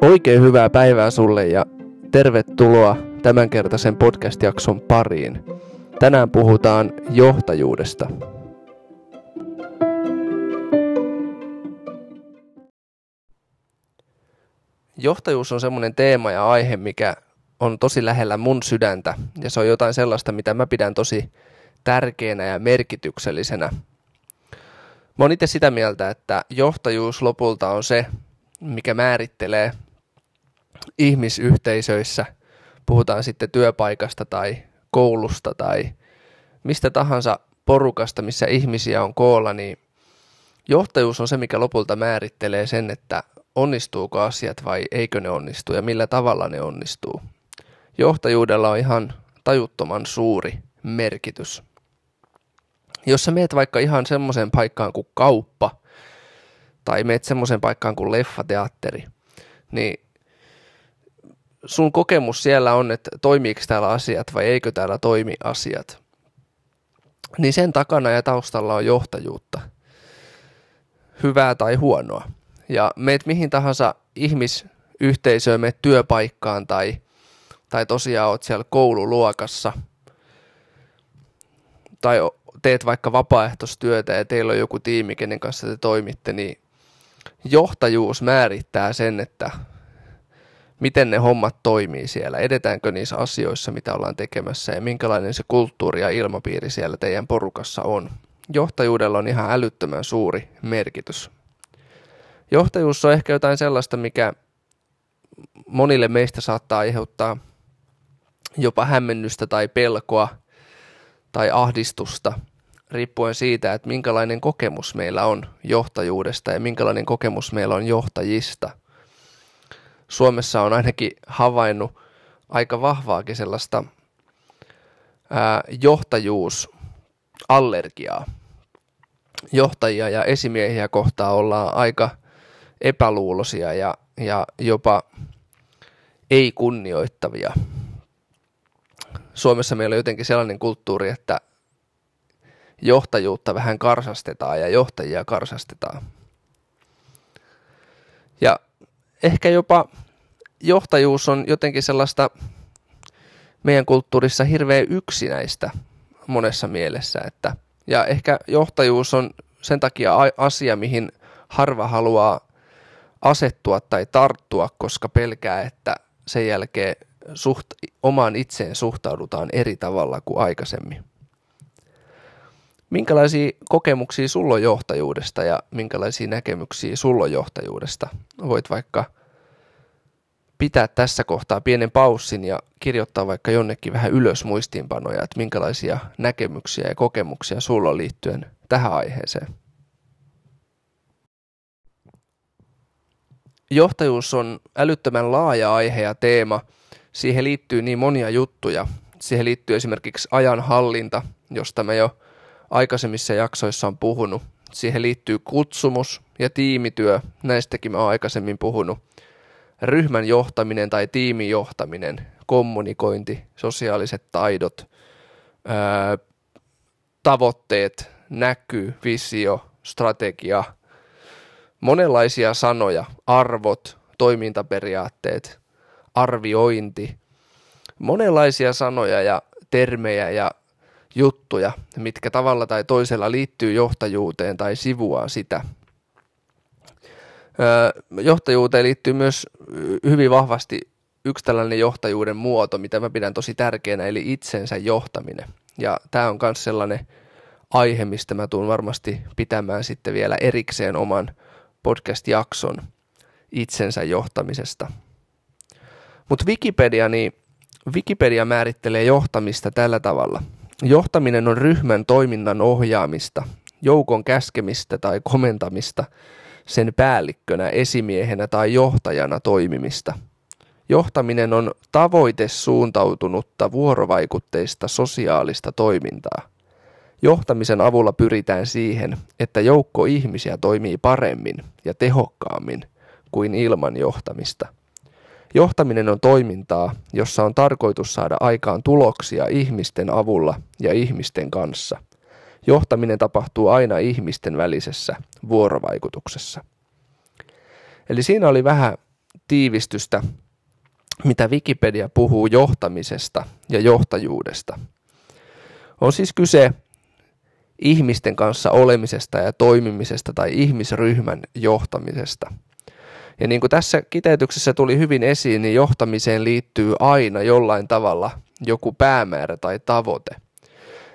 Oikein hyvää päivää sulle ja tervetuloa tämänkertaisen podcast-jakson pariin. Tänään puhutaan johtajuudesta. Johtajuus on semmoinen teema ja aihe, mikä on tosi lähellä mun sydäntä ja se on jotain sellaista, mitä mä pidän tosi tärkeänä ja merkityksellisenä. Mä oon itse sitä mieltä, että johtajuus lopulta on se, mikä määrittelee ihmisyhteisöissä, puhutaan sitten työpaikasta tai koulusta tai mistä tahansa porukasta, missä ihmisiä on koolla, niin johtajuus on se, mikä lopulta määrittelee sen, että onnistuuko asiat vai eikö ne onnistu ja millä tavalla ne onnistuu. Johtajuudella on ihan tajuttoman suuri merkitys. Jos sä meet vaikka ihan semmoiseen paikkaan kuin kauppa tai meet semmoiseen paikkaan kuin leffateatteri, niin sun kokemus siellä on, että toimiiko täällä asiat vai eikö täällä toimi asiat. Niin sen takana ja taustalla on johtajuutta. Hyvää tai huonoa. Ja meet mihin tahansa ihmisyhteisöön, meet työpaikkaan tai, tai tosiaan oot siellä koululuokassa tai teet vaikka vapaaehtoistyötä ja teillä on joku tiimi, kenen kanssa te toimitte, niin johtajuus määrittää sen, että miten ne hommat toimii siellä, edetäänkö niissä asioissa, mitä ollaan tekemässä ja minkälainen se kulttuuri ja ilmapiiri siellä teidän porukassa on. Johtajuudella on ihan älyttömän suuri merkitys. Johtajuus on ehkä jotain sellaista, mikä monille meistä saattaa aiheuttaa jopa hämmennystä tai pelkoa tai ahdistusta, riippuen siitä, että minkälainen kokemus meillä on johtajuudesta ja minkälainen kokemus meillä on johtajista – Suomessa on ainakin havainnut aika vahvaakin sellaista ää, johtajuusallergiaa. Johtajia ja esimiehiä kohtaa ollaan aika epäluulosia ja, ja jopa ei kunnioittavia. Suomessa meillä on jotenkin sellainen kulttuuri, että johtajuutta vähän karsastetaan ja johtajia karsastetaan. Ja ehkä jopa johtajuus on jotenkin sellaista meidän kulttuurissa hirveän yksinäistä monessa mielessä. Että, ja ehkä johtajuus on sen takia asia, mihin harva haluaa asettua tai tarttua, koska pelkää, että sen jälkeen suht, omaan itseen suhtaudutaan eri tavalla kuin aikaisemmin. Minkälaisia kokemuksia sulla on johtajuudesta ja minkälaisia näkemyksiä sulla on johtajuudesta? Voit vaikka pitää tässä kohtaa pienen paussin ja kirjoittaa vaikka jonnekin vähän ylös muistiinpanoja, että minkälaisia näkemyksiä ja kokemuksia sulla on liittyen tähän aiheeseen. Johtajuus on älyttömän laaja aihe ja teema. Siihen liittyy niin monia juttuja. Siihen liittyy esimerkiksi ajanhallinta, josta me jo aikaisemmissa jaksoissa on puhunut. Siihen liittyy kutsumus ja tiimityö, näistäkin mä oon aikaisemmin puhunut. Ryhmän johtaminen tai tiimin johtaminen, kommunikointi, sosiaaliset taidot, ää, tavoitteet, näky, visio, strategia, monenlaisia sanoja, arvot, toimintaperiaatteet, arviointi, monenlaisia sanoja ja termejä ja juttuja, mitkä tavalla tai toisella liittyy johtajuuteen tai sivuaa sitä. Johtajuuteen liittyy myös hyvin vahvasti yksi tällainen johtajuuden muoto, mitä mä pidän tosi tärkeänä, eli itsensä johtaminen. Ja tämä on myös sellainen aihe, mistä mä tuun varmasti pitämään sitten vielä erikseen oman podcast-jakson itsensä johtamisesta. Mutta Wikipedia, niin Wikipedia määrittelee johtamista tällä tavalla – Johtaminen on ryhmän toiminnan ohjaamista, joukon käskemistä tai komentamista, sen päällikkönä, esimiehenä tai johtajana toimimista. Johtaminen on tavoitesuuntautunutta vuorovaikutteista sosiaalista toimintaa. Johtamisen avulla pyritään siihen, että joukko ihmisiä toimii paremmin ja tehokkaammin kuin ilman johtamista – Johtaminen on toimintaa, jossa on tarkoitus saada aikaan tuloksia ihmisten avulla ja ihmisten kanssa. Johtaminen tapahtuu aina ihmisten välisessä vuorovaikutuksessa. Eli siinä oli vähän tiivistystä, mitä Wikipedia puhuu johtamisesta ja johtajuudesta. On siis kyse ihmisten kanssa olemisesta ja toimimisesta tai ihmisryhmän johtamisesta. Ja niin kuin tässä kiteytyksessä tuli hyvin esiin, niin johtamiseen liittyy aina jollain tavalla joku päämäärä tai tavoite.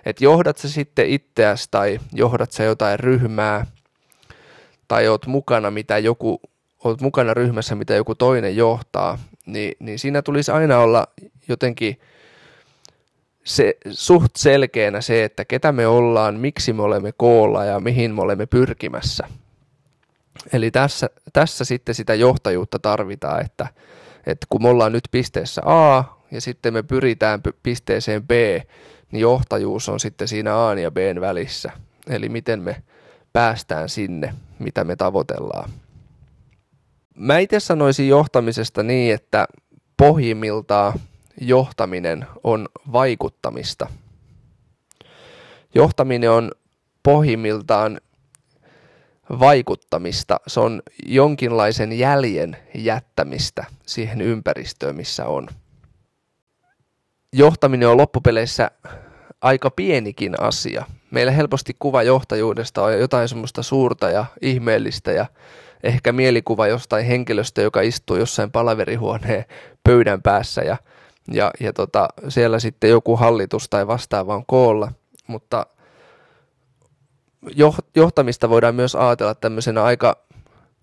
Että johdat sä sitten itseäsi tai johdat sä jotain ryhmää tai oot mukana, mitä joku, oot mukana ryhmässä, mitä joku toinen johtaa, niin, niin siinä tulisi aina olla jotenkin se, suht selkeänä se, että ketä me ollaan, miksi me olemme koolla ja mihin me olemme pyrkimässä. Eli tässä, tässä sitten sitä johtajuutta tarvitaan, että, että kun me ollaan nyt pisteessä A ja sitten me pyritään pisteeseen B, niin johtajuus on sitten siinä A ja B välissä. Eli miten me päästään sinne, mitä me tavoitellaan. Mä itse sanoisin johtamisesta niin, että pohjimmiltaan johtaminen on vaikuttamista. Johtaminen on pohjimmiltaan vaikuttamista. Se on jonkinlaisen jäljen jättämistä siihen ympäristöön, missä on. Johtaminen on loppupeleissä aika pienikin asia. Meillä helposti kuva johtajuudesta on jotain semmoista suurta ja ihmeellistä ja ehkä mielikuva jostain henkilöstä, joka istuu jossain palaverihuoneen pöydän päässä ja, ja, ja tota, siellä sitten joku hallitus tai vastaava on koolla, mutta johtamista voidaan myös ajatella tämmöisenä aika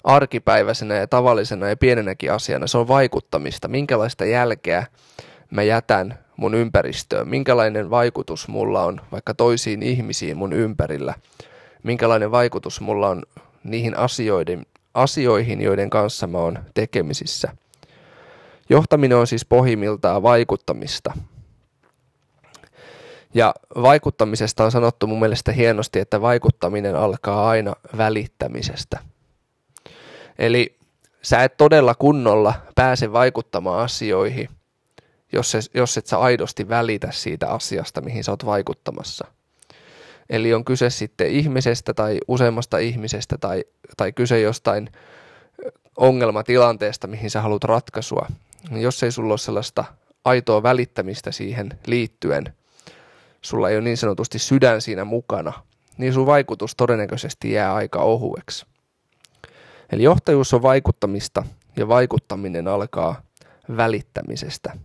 arkipäiväisenä ja tavallisena ja pienenäkin asiana. Se on vaikuttamista, minkälaista jälkeä mä jätän mun ympäristöön, minkälainen vaikutus mulla on vaikka toisiin ihmisiin mun ympärillä, minkälainen vaikutus mulla on niihin asioiden, asioihin, joiden kanssa mä oon tekemisissä. Johtaminen on siis pohjimmiltaan vaikuttamista. Ja vaikuttamisesta on sanottu mun mielestä hienosti, että vaikuttaminen alkaa aina välittämisestä. Eli sä et todella kunnolla pääse vaikuttamaan asioihin, jos, et, jos et sä aidosti välitä siitä asiasta, mihin sä oot vaikuttamassa. Eli on kyse sitten ihmisestä tai useammasta ihmisestä tai, tai kyse jostain ongelmatilanteesta, mihin sä haluat ratkaisua. Jos ei sulla ole sellaista aitoa välittämistä siihen liittyen – sulla ei ole niin sanotusti sydän siinä mukana, niin sun vaikutus todennäköisesti jää aika ohueksi. Eli johtajuus on vaikuttamista ja vaikuttaminen alkaa välittämisestä.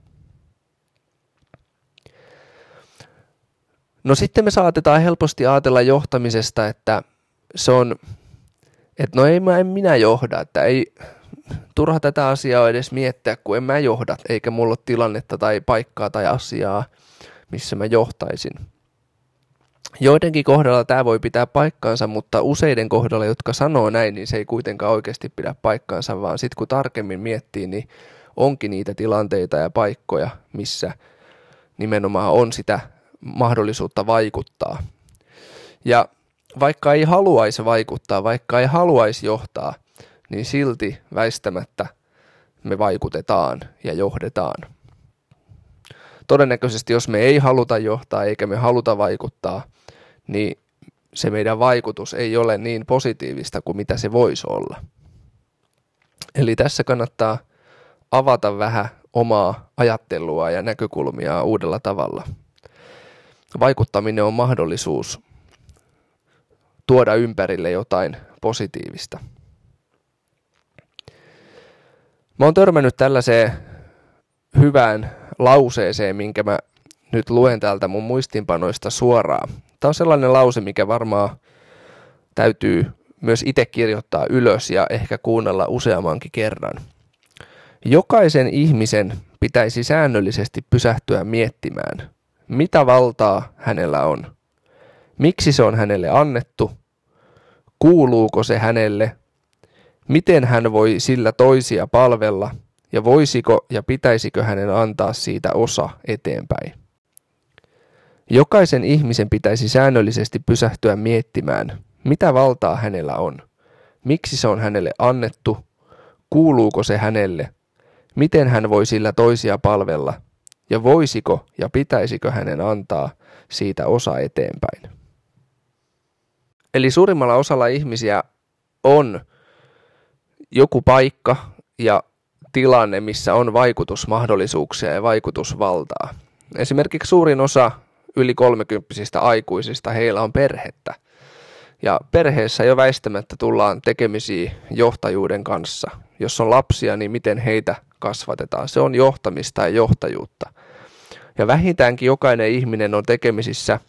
No sitten me saatetaan helposti ajatella johtamisesta, että se on, että no ei mä en minä johda, että ei turha tätä asiaa edes miettiä, kun en mä johda, eikä mulla ole tilannetta tai paikkaa tai asiaa, missä mä johtaisin. Joidenkin kohdalla tämä voi pitää paikkaansa, mutta useiden kohdalla, jotka sanoo näin, niin se ei kuitenkaan oikeasti pidä paikkaansa, vaan sitten kun tarkemmin miettii, niin onkin niitä tilanteita ja paikkoja, missä nimenomaan on sitä mahdollisuutta vaikuttaa. Ja vaikka ei haluaisi vaikuttaa, vaikka ei haluaisi johtaa, niin silti väistämättä me vaikutetaan ja johdetaan todennäköisesti jos me ei haluta johtaa eikä me haluta vaikuttaa, niin se meidän vaikutus ei ole niin positiivista kuin mitä se voisi olla. Eli tässä kannattaa avata vähän omaa ajattelua ja näkökulmia uudella tavalla. Vaikuttaminen on mahdollisuus tuoda ympärille jotain positiivista. Mä oon törmännyt tällaiseen hyvään lauseeseen, minkä mä nyt luen täältä mun muistinpanoista suoraan. Tämä on sellainen lause, mikä varmaan täytyy myös itse kirjoittaa ylös ja ehkä kuunnella useammankin kerran. Jokaisen ihmisen pitäisi säännöllisesti pysähtyä miettimään, mitä valtaa hänellä on, miksi se on hänelle annettu, kuuluuko se hänelle, miten hän voi sillä toisia palvella – ja voisiko ja pitäisikö hänen antaa siitä osa eteenpäin. Jokaisen ihmisen pitäisi säännöllisesti pysähtyä miettimään, mitä valtaa hänellä on, miksi se on hänelle annettu, kuuluuko se hänelle, miten hän voi sillä toisia palvella, ja voisiko ja pitäisikö hänen antaa siitä osa eteenpäin. Eli suurimmalla osalla ihmisiä on joku paikka ja tilanne, missä on vaikutusmahdollisuuksia ja vaikutusvaltaa. Esimerkiksi suurin osa yli kolmekymppisistä aikuisista, heillä on perhettä. Ja perheessä jo väistämättä tullaan tekemisiin johtajuuden kanssa. Jos on lapsia, niin miten heitä kasvatetaan. Se on johtamista ja johtajuutta. Ja vähintäänkin jokainen ihminen on tekemisissä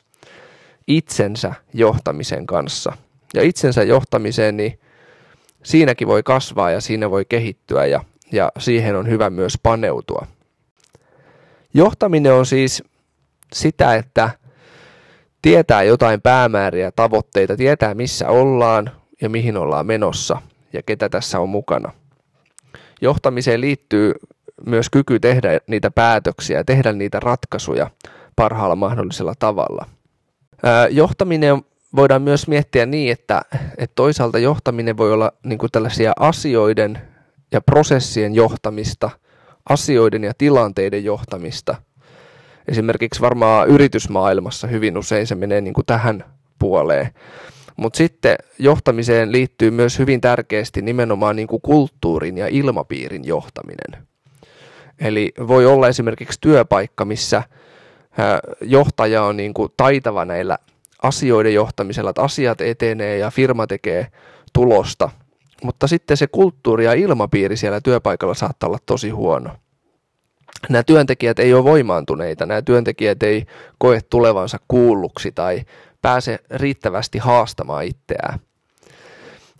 itsensä johtamisen kanssa. Ja itsensä johtamiseen, niin siinäkin voi kasvaa ja siinä voi kehittyä ja, ja siihen on hyvä myös paneutua. Johtaminen on siis sitä, että tietää jotain päämääriä, tavoitteita, tietää missä ollaan ja mihin ollaan menossa ja ketä tässä on mukana. Johtamiseen liittyy myös kyky tehdä niitä päätöksiä ja tehdä niitä ratkaisuja parhaalla mahdollisella tavalla. Johtaminen voidaan myös miettiä niin, että, että toisaalta johtaminen voi olla niin tällaisia asioiden ja prosessien johtamista, asioiden ja tilanteiden johtamista. Esimerkiksi varmaan yritysmaailmassa hyvin usein se menee niin kuin tähän puoleen. Mutta sitten johtamiseen liittyy myös hyvin tärkeästi nimenomaan niin kuin kulttuurin ja ilmapiirin johtaminen. Eli voi olla esimerkiksi työpaikka, missä johtaja on niin kuin taitava näillä asioiden johtamisella, että asiat etenee ja firma tekee tulosta, mutta sitten se kulttuuri ja ilmapiiri siellä työpaikalla saattaa olla tosi huono. Nämä työntekijät ei ole voimaantuneita, nämä työntekijät ei koe tulevansa kuulluksi tai pääse riittävästi haastamaan itseään.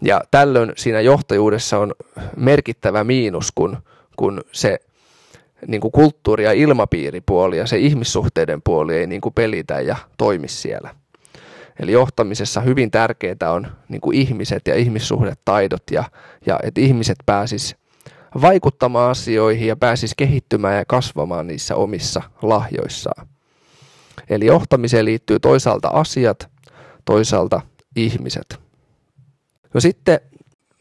Ja tällöin siinä johtajuudessa on merkittävä miinus, kun, kun se niin kuin kulttuuri- ja ilmapiiripuoli ja se ihmissuhteiden puoli ei niin kuin pelitä ja toimi siellä. Eli johtamisessa hyvin tärkeää on niin kuin ihmiset ja ihmissuhdetaidot ja, ja että ihmiset pääsis vaikuttamaan asioihin ja pääsis kehittymään ja kasvamaan niissä omissa lahjoissaan. Eli johtamiseen liittyy toisaalta asiat, toisaalta ihmiset. No sitten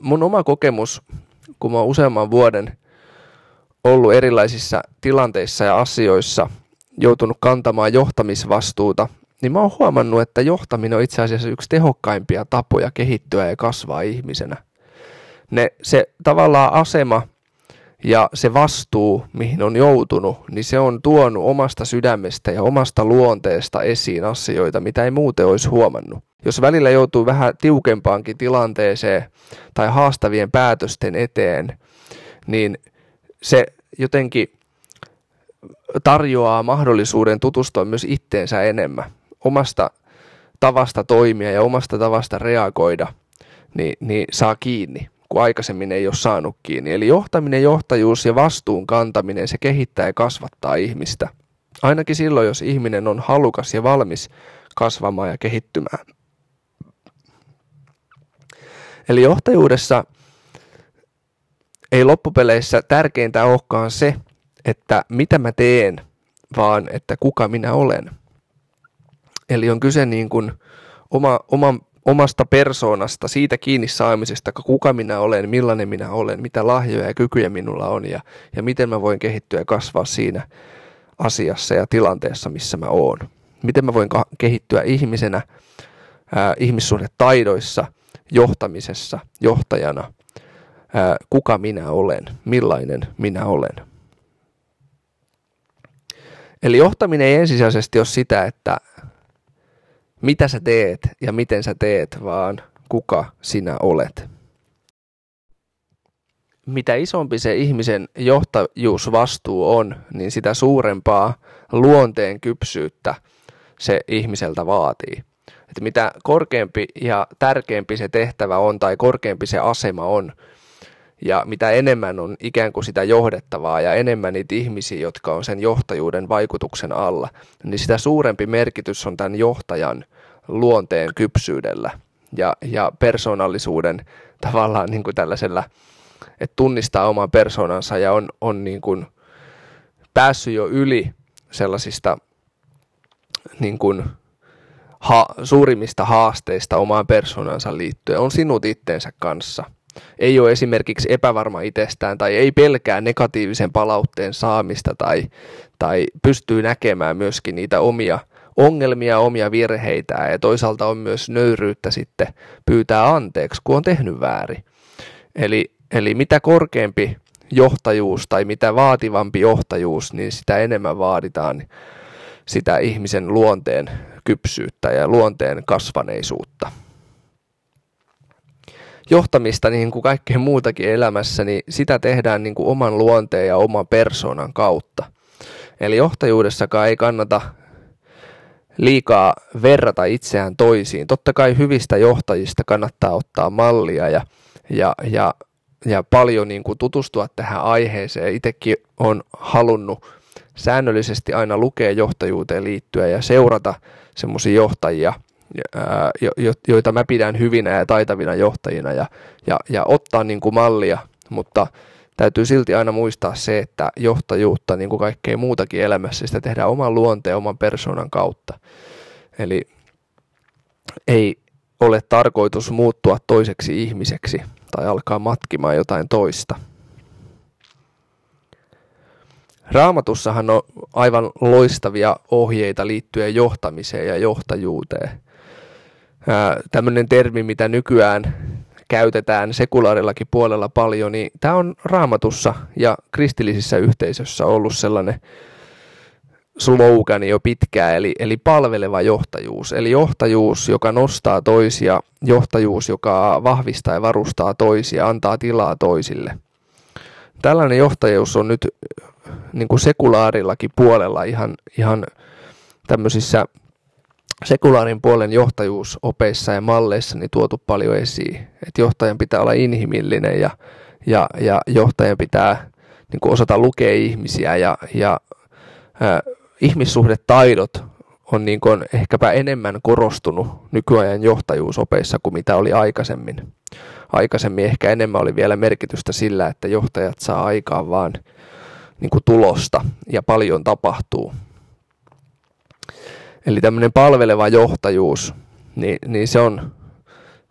mun oma kokemus, kun mä oon useamman vuoden ollut erilaisissa tilanteissa ja asioissa, joutunut kantamaan johtamisvastuuta niin mä oon huomannut, että johtaminen on itse asiassa yksi tehokkaimpia tapoja kehittyä ja kasvaa ihmisenä. Ne, se tavallaan asema ja se vastuu, mihin on joutunut, niin se on tuonut omasta sydämestä ja omasta luonteesta esiin asioita, mitä ei muuten olisi huomannut. Jos välillä joutuu vähän tiukempaankin tilanteeseen tai haastavien päätösten eteen, niin se jotenkin tarjoaa mahdollisuuden tutustua myös itteensä enemmän omasta tavasta toimia ja omasta tavasta reagoida, niin, niin saa kiinni, kun aikaisemmin ei ole saanut kiinni. Eli johtaminen, johtajuus ja vastuun kantaminen, se kehittää ja kasvattaa ihmistä. Ainakin silloin, jos ihminen on halukas ja valmis kasvamaan ja kehittymään. Eli johtajuudessa ei loppupeleissä tärkeintä olekaan se, että mitä mä teen, vaan että kuka minä olen. Eli on kyse niin kuin oma, oma, omasta persoonasta, siitä kiinni saamisesta, kuka minä olen, millainen minä olen, mitä lahjoja ja kykyjä minulla on ja, ja miten mä voin kehittyä ja kasvaa siinä asiassa ja tilanteessa, missä mä oon. Miten mä voin kehittyä ihmisenä, ää, ihmissuhdetaidoissa, johtamisessa, johtajana, ää, kuka minä olen, millainen minä olen. Eli johtaminen ei ensisijaisesti ole sitä, että mitä sä teet ja miten sä teet, vaan kuka sinä olet. Mitä isompi se ihmisen johtajuusvastuu on, niin sitä suurempaa luonteen kypsyyttä se ihmiseltä vaatii. Että mitä korkeampi ja tärkeämpi se tehtävä on tai korkeampi se asema on, ja mitä enemmän on ikään kuin sitä johdettavaa ja enemmän niitä ihmisiä, jotka on sen johtajuuden vaikutuksen alla, niin sitä suurempi merkitys on tämän johtajan luonteen kypsyydellä ja, ja persoonallisuuden tavallaan niin kuin tällaisella, että tunnistaa oman persoonansa ja on, on niin kuin päässyt jo yli sellaisista niin kuin ha, suurimmista haasteista omaan persoonansa liittyen, on sinut itteensä kanssa – ei ole esimerkiksi epävarma itsestään tai ei pelkää negatiivisen palautteen saamista tai, tai pystyy näkemään myöskin niitä omia ongelmia, omia virheitä ja toisaalta on myös nöyryyttä sitten pyytää anteeksi, kun on tehnyt väärin. Eli, eli mitä korkeampi johtajuus tai mitä vaativampi johtajuus, niin sitä enemmän vaaditaan sitä ihmisen luonteen kypsyyttä ja luonteen kasvaneisuutta. Johtamista, niin kuin kaikkea muutakin elämässä, niin sitä tehdään niin kuin oman luonteen ja oman persoonan kautta. Eli johtajuudessakaan ei kannata liikaa verrata itseään toisiin. Totta kai hyvistä johtajista kannattaa ottaa mallia ja, ja, ja, ja paljon niin kuin tutustua tähän aiheeseen. Itsekin on halunnut säännöllisesti aina lukea johtajuuteen liittyen ja seurata semmoisia johtajia, joita mä pidän hyvinä ja taitavina johtajina ja, ja, ja ottaa niin kuin mallia, mutta täytyy silti aina muistaa se, että johtajuutta, niin kuin kaikkea muutakin elämässä, sitä tehdään oman luonteen, oman persoonan kautta. Eli ei ole tarkoitus muuttua toiseksi ihmiseksi tai alkaa matkimaan jotain toista. Raamatussahan on aivan loistavia ohjeita liittyen johtamiseen ja johtajuuteen. Tämmöinen termi, mitä nykyään käytetään sekulaarillakin puolella paljon, niin tämä on raamatussa ja kristillisissä yhteisöissä ollut sellainen slogani jo pitkään, eli, eli palveleva johtajuus. Eli johtajuus, joka nostaa toisia, johtajuus, joka vahvistaa ja varustaa toisia, antaa tilaa toisille. Tällainen johtajuus on nyt niin kuin sekulaarillakin puolella ihan, ihan tämmöisissä sekulaarin puolen johtajuusopeissa ja malleissa niin tuotu paljon esiin. Että johtajan pitää olla inhimillinen ja, ja, ja johtajan pitää niin kuin osata lukea ihmisiä ja, ja ä, ihmissuhdetaidot on niin kuin ehkäpä enemmän korostunut nykyajan johtajuusopeissa kuin mitä oli aikaisemmin. Aikaisemmin ehkä enemmän oli vielä merkitystä sillä, että johtajat saa aikaan vaan niin kuin tulosta ja paljon tapahtuu. Eli tämmöinen palveleva johtajuus, niin, niin se, on,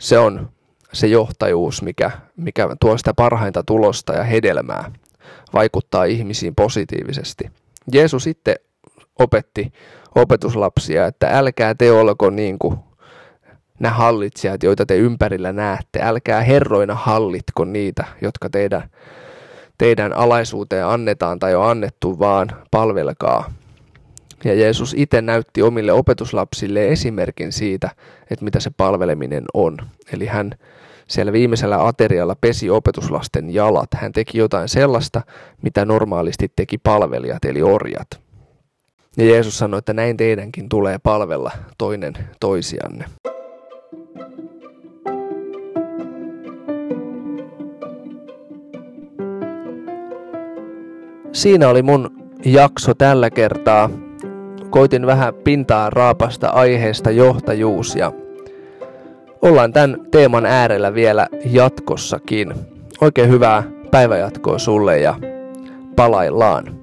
se on se johtajuus, mikä, mikä tuo sitä parhainta tulosta ja hedelmää, vaikuttaa ihmisiin positiivisesti. Jeesus sitten opetti opetuslapsia, että älkää te olko niin kuin nämä hallitsijat, joita te ympärillä näette. Älkää herroina hallitko niitä, jotka teidän, teidän alaisuuteen annetaan tai on annettu, vaan palvelkaa. Ja Jeesus itse näytti omille opetuslapsille esimerkin siitä, että mitä se palveleminen on. Eli hän siellä viimeisellä aterialla pesi opetuslasten jalat. Hän teki jotain sellaista, mitä normaalisti teki palvelijat, eli orjat. Ja Jeesus sanoi, että näin teidänkin tulee palvella toinen toisianne. Siinä oli mun jakso tällä kertaa. Koitin vähän pintaa raapasta aiheesta johtajuus ja ollaan tämän teeman äärellä vielä jatkossakin. Oikein hyvää päivänjatkoa sulle ja palaillaan.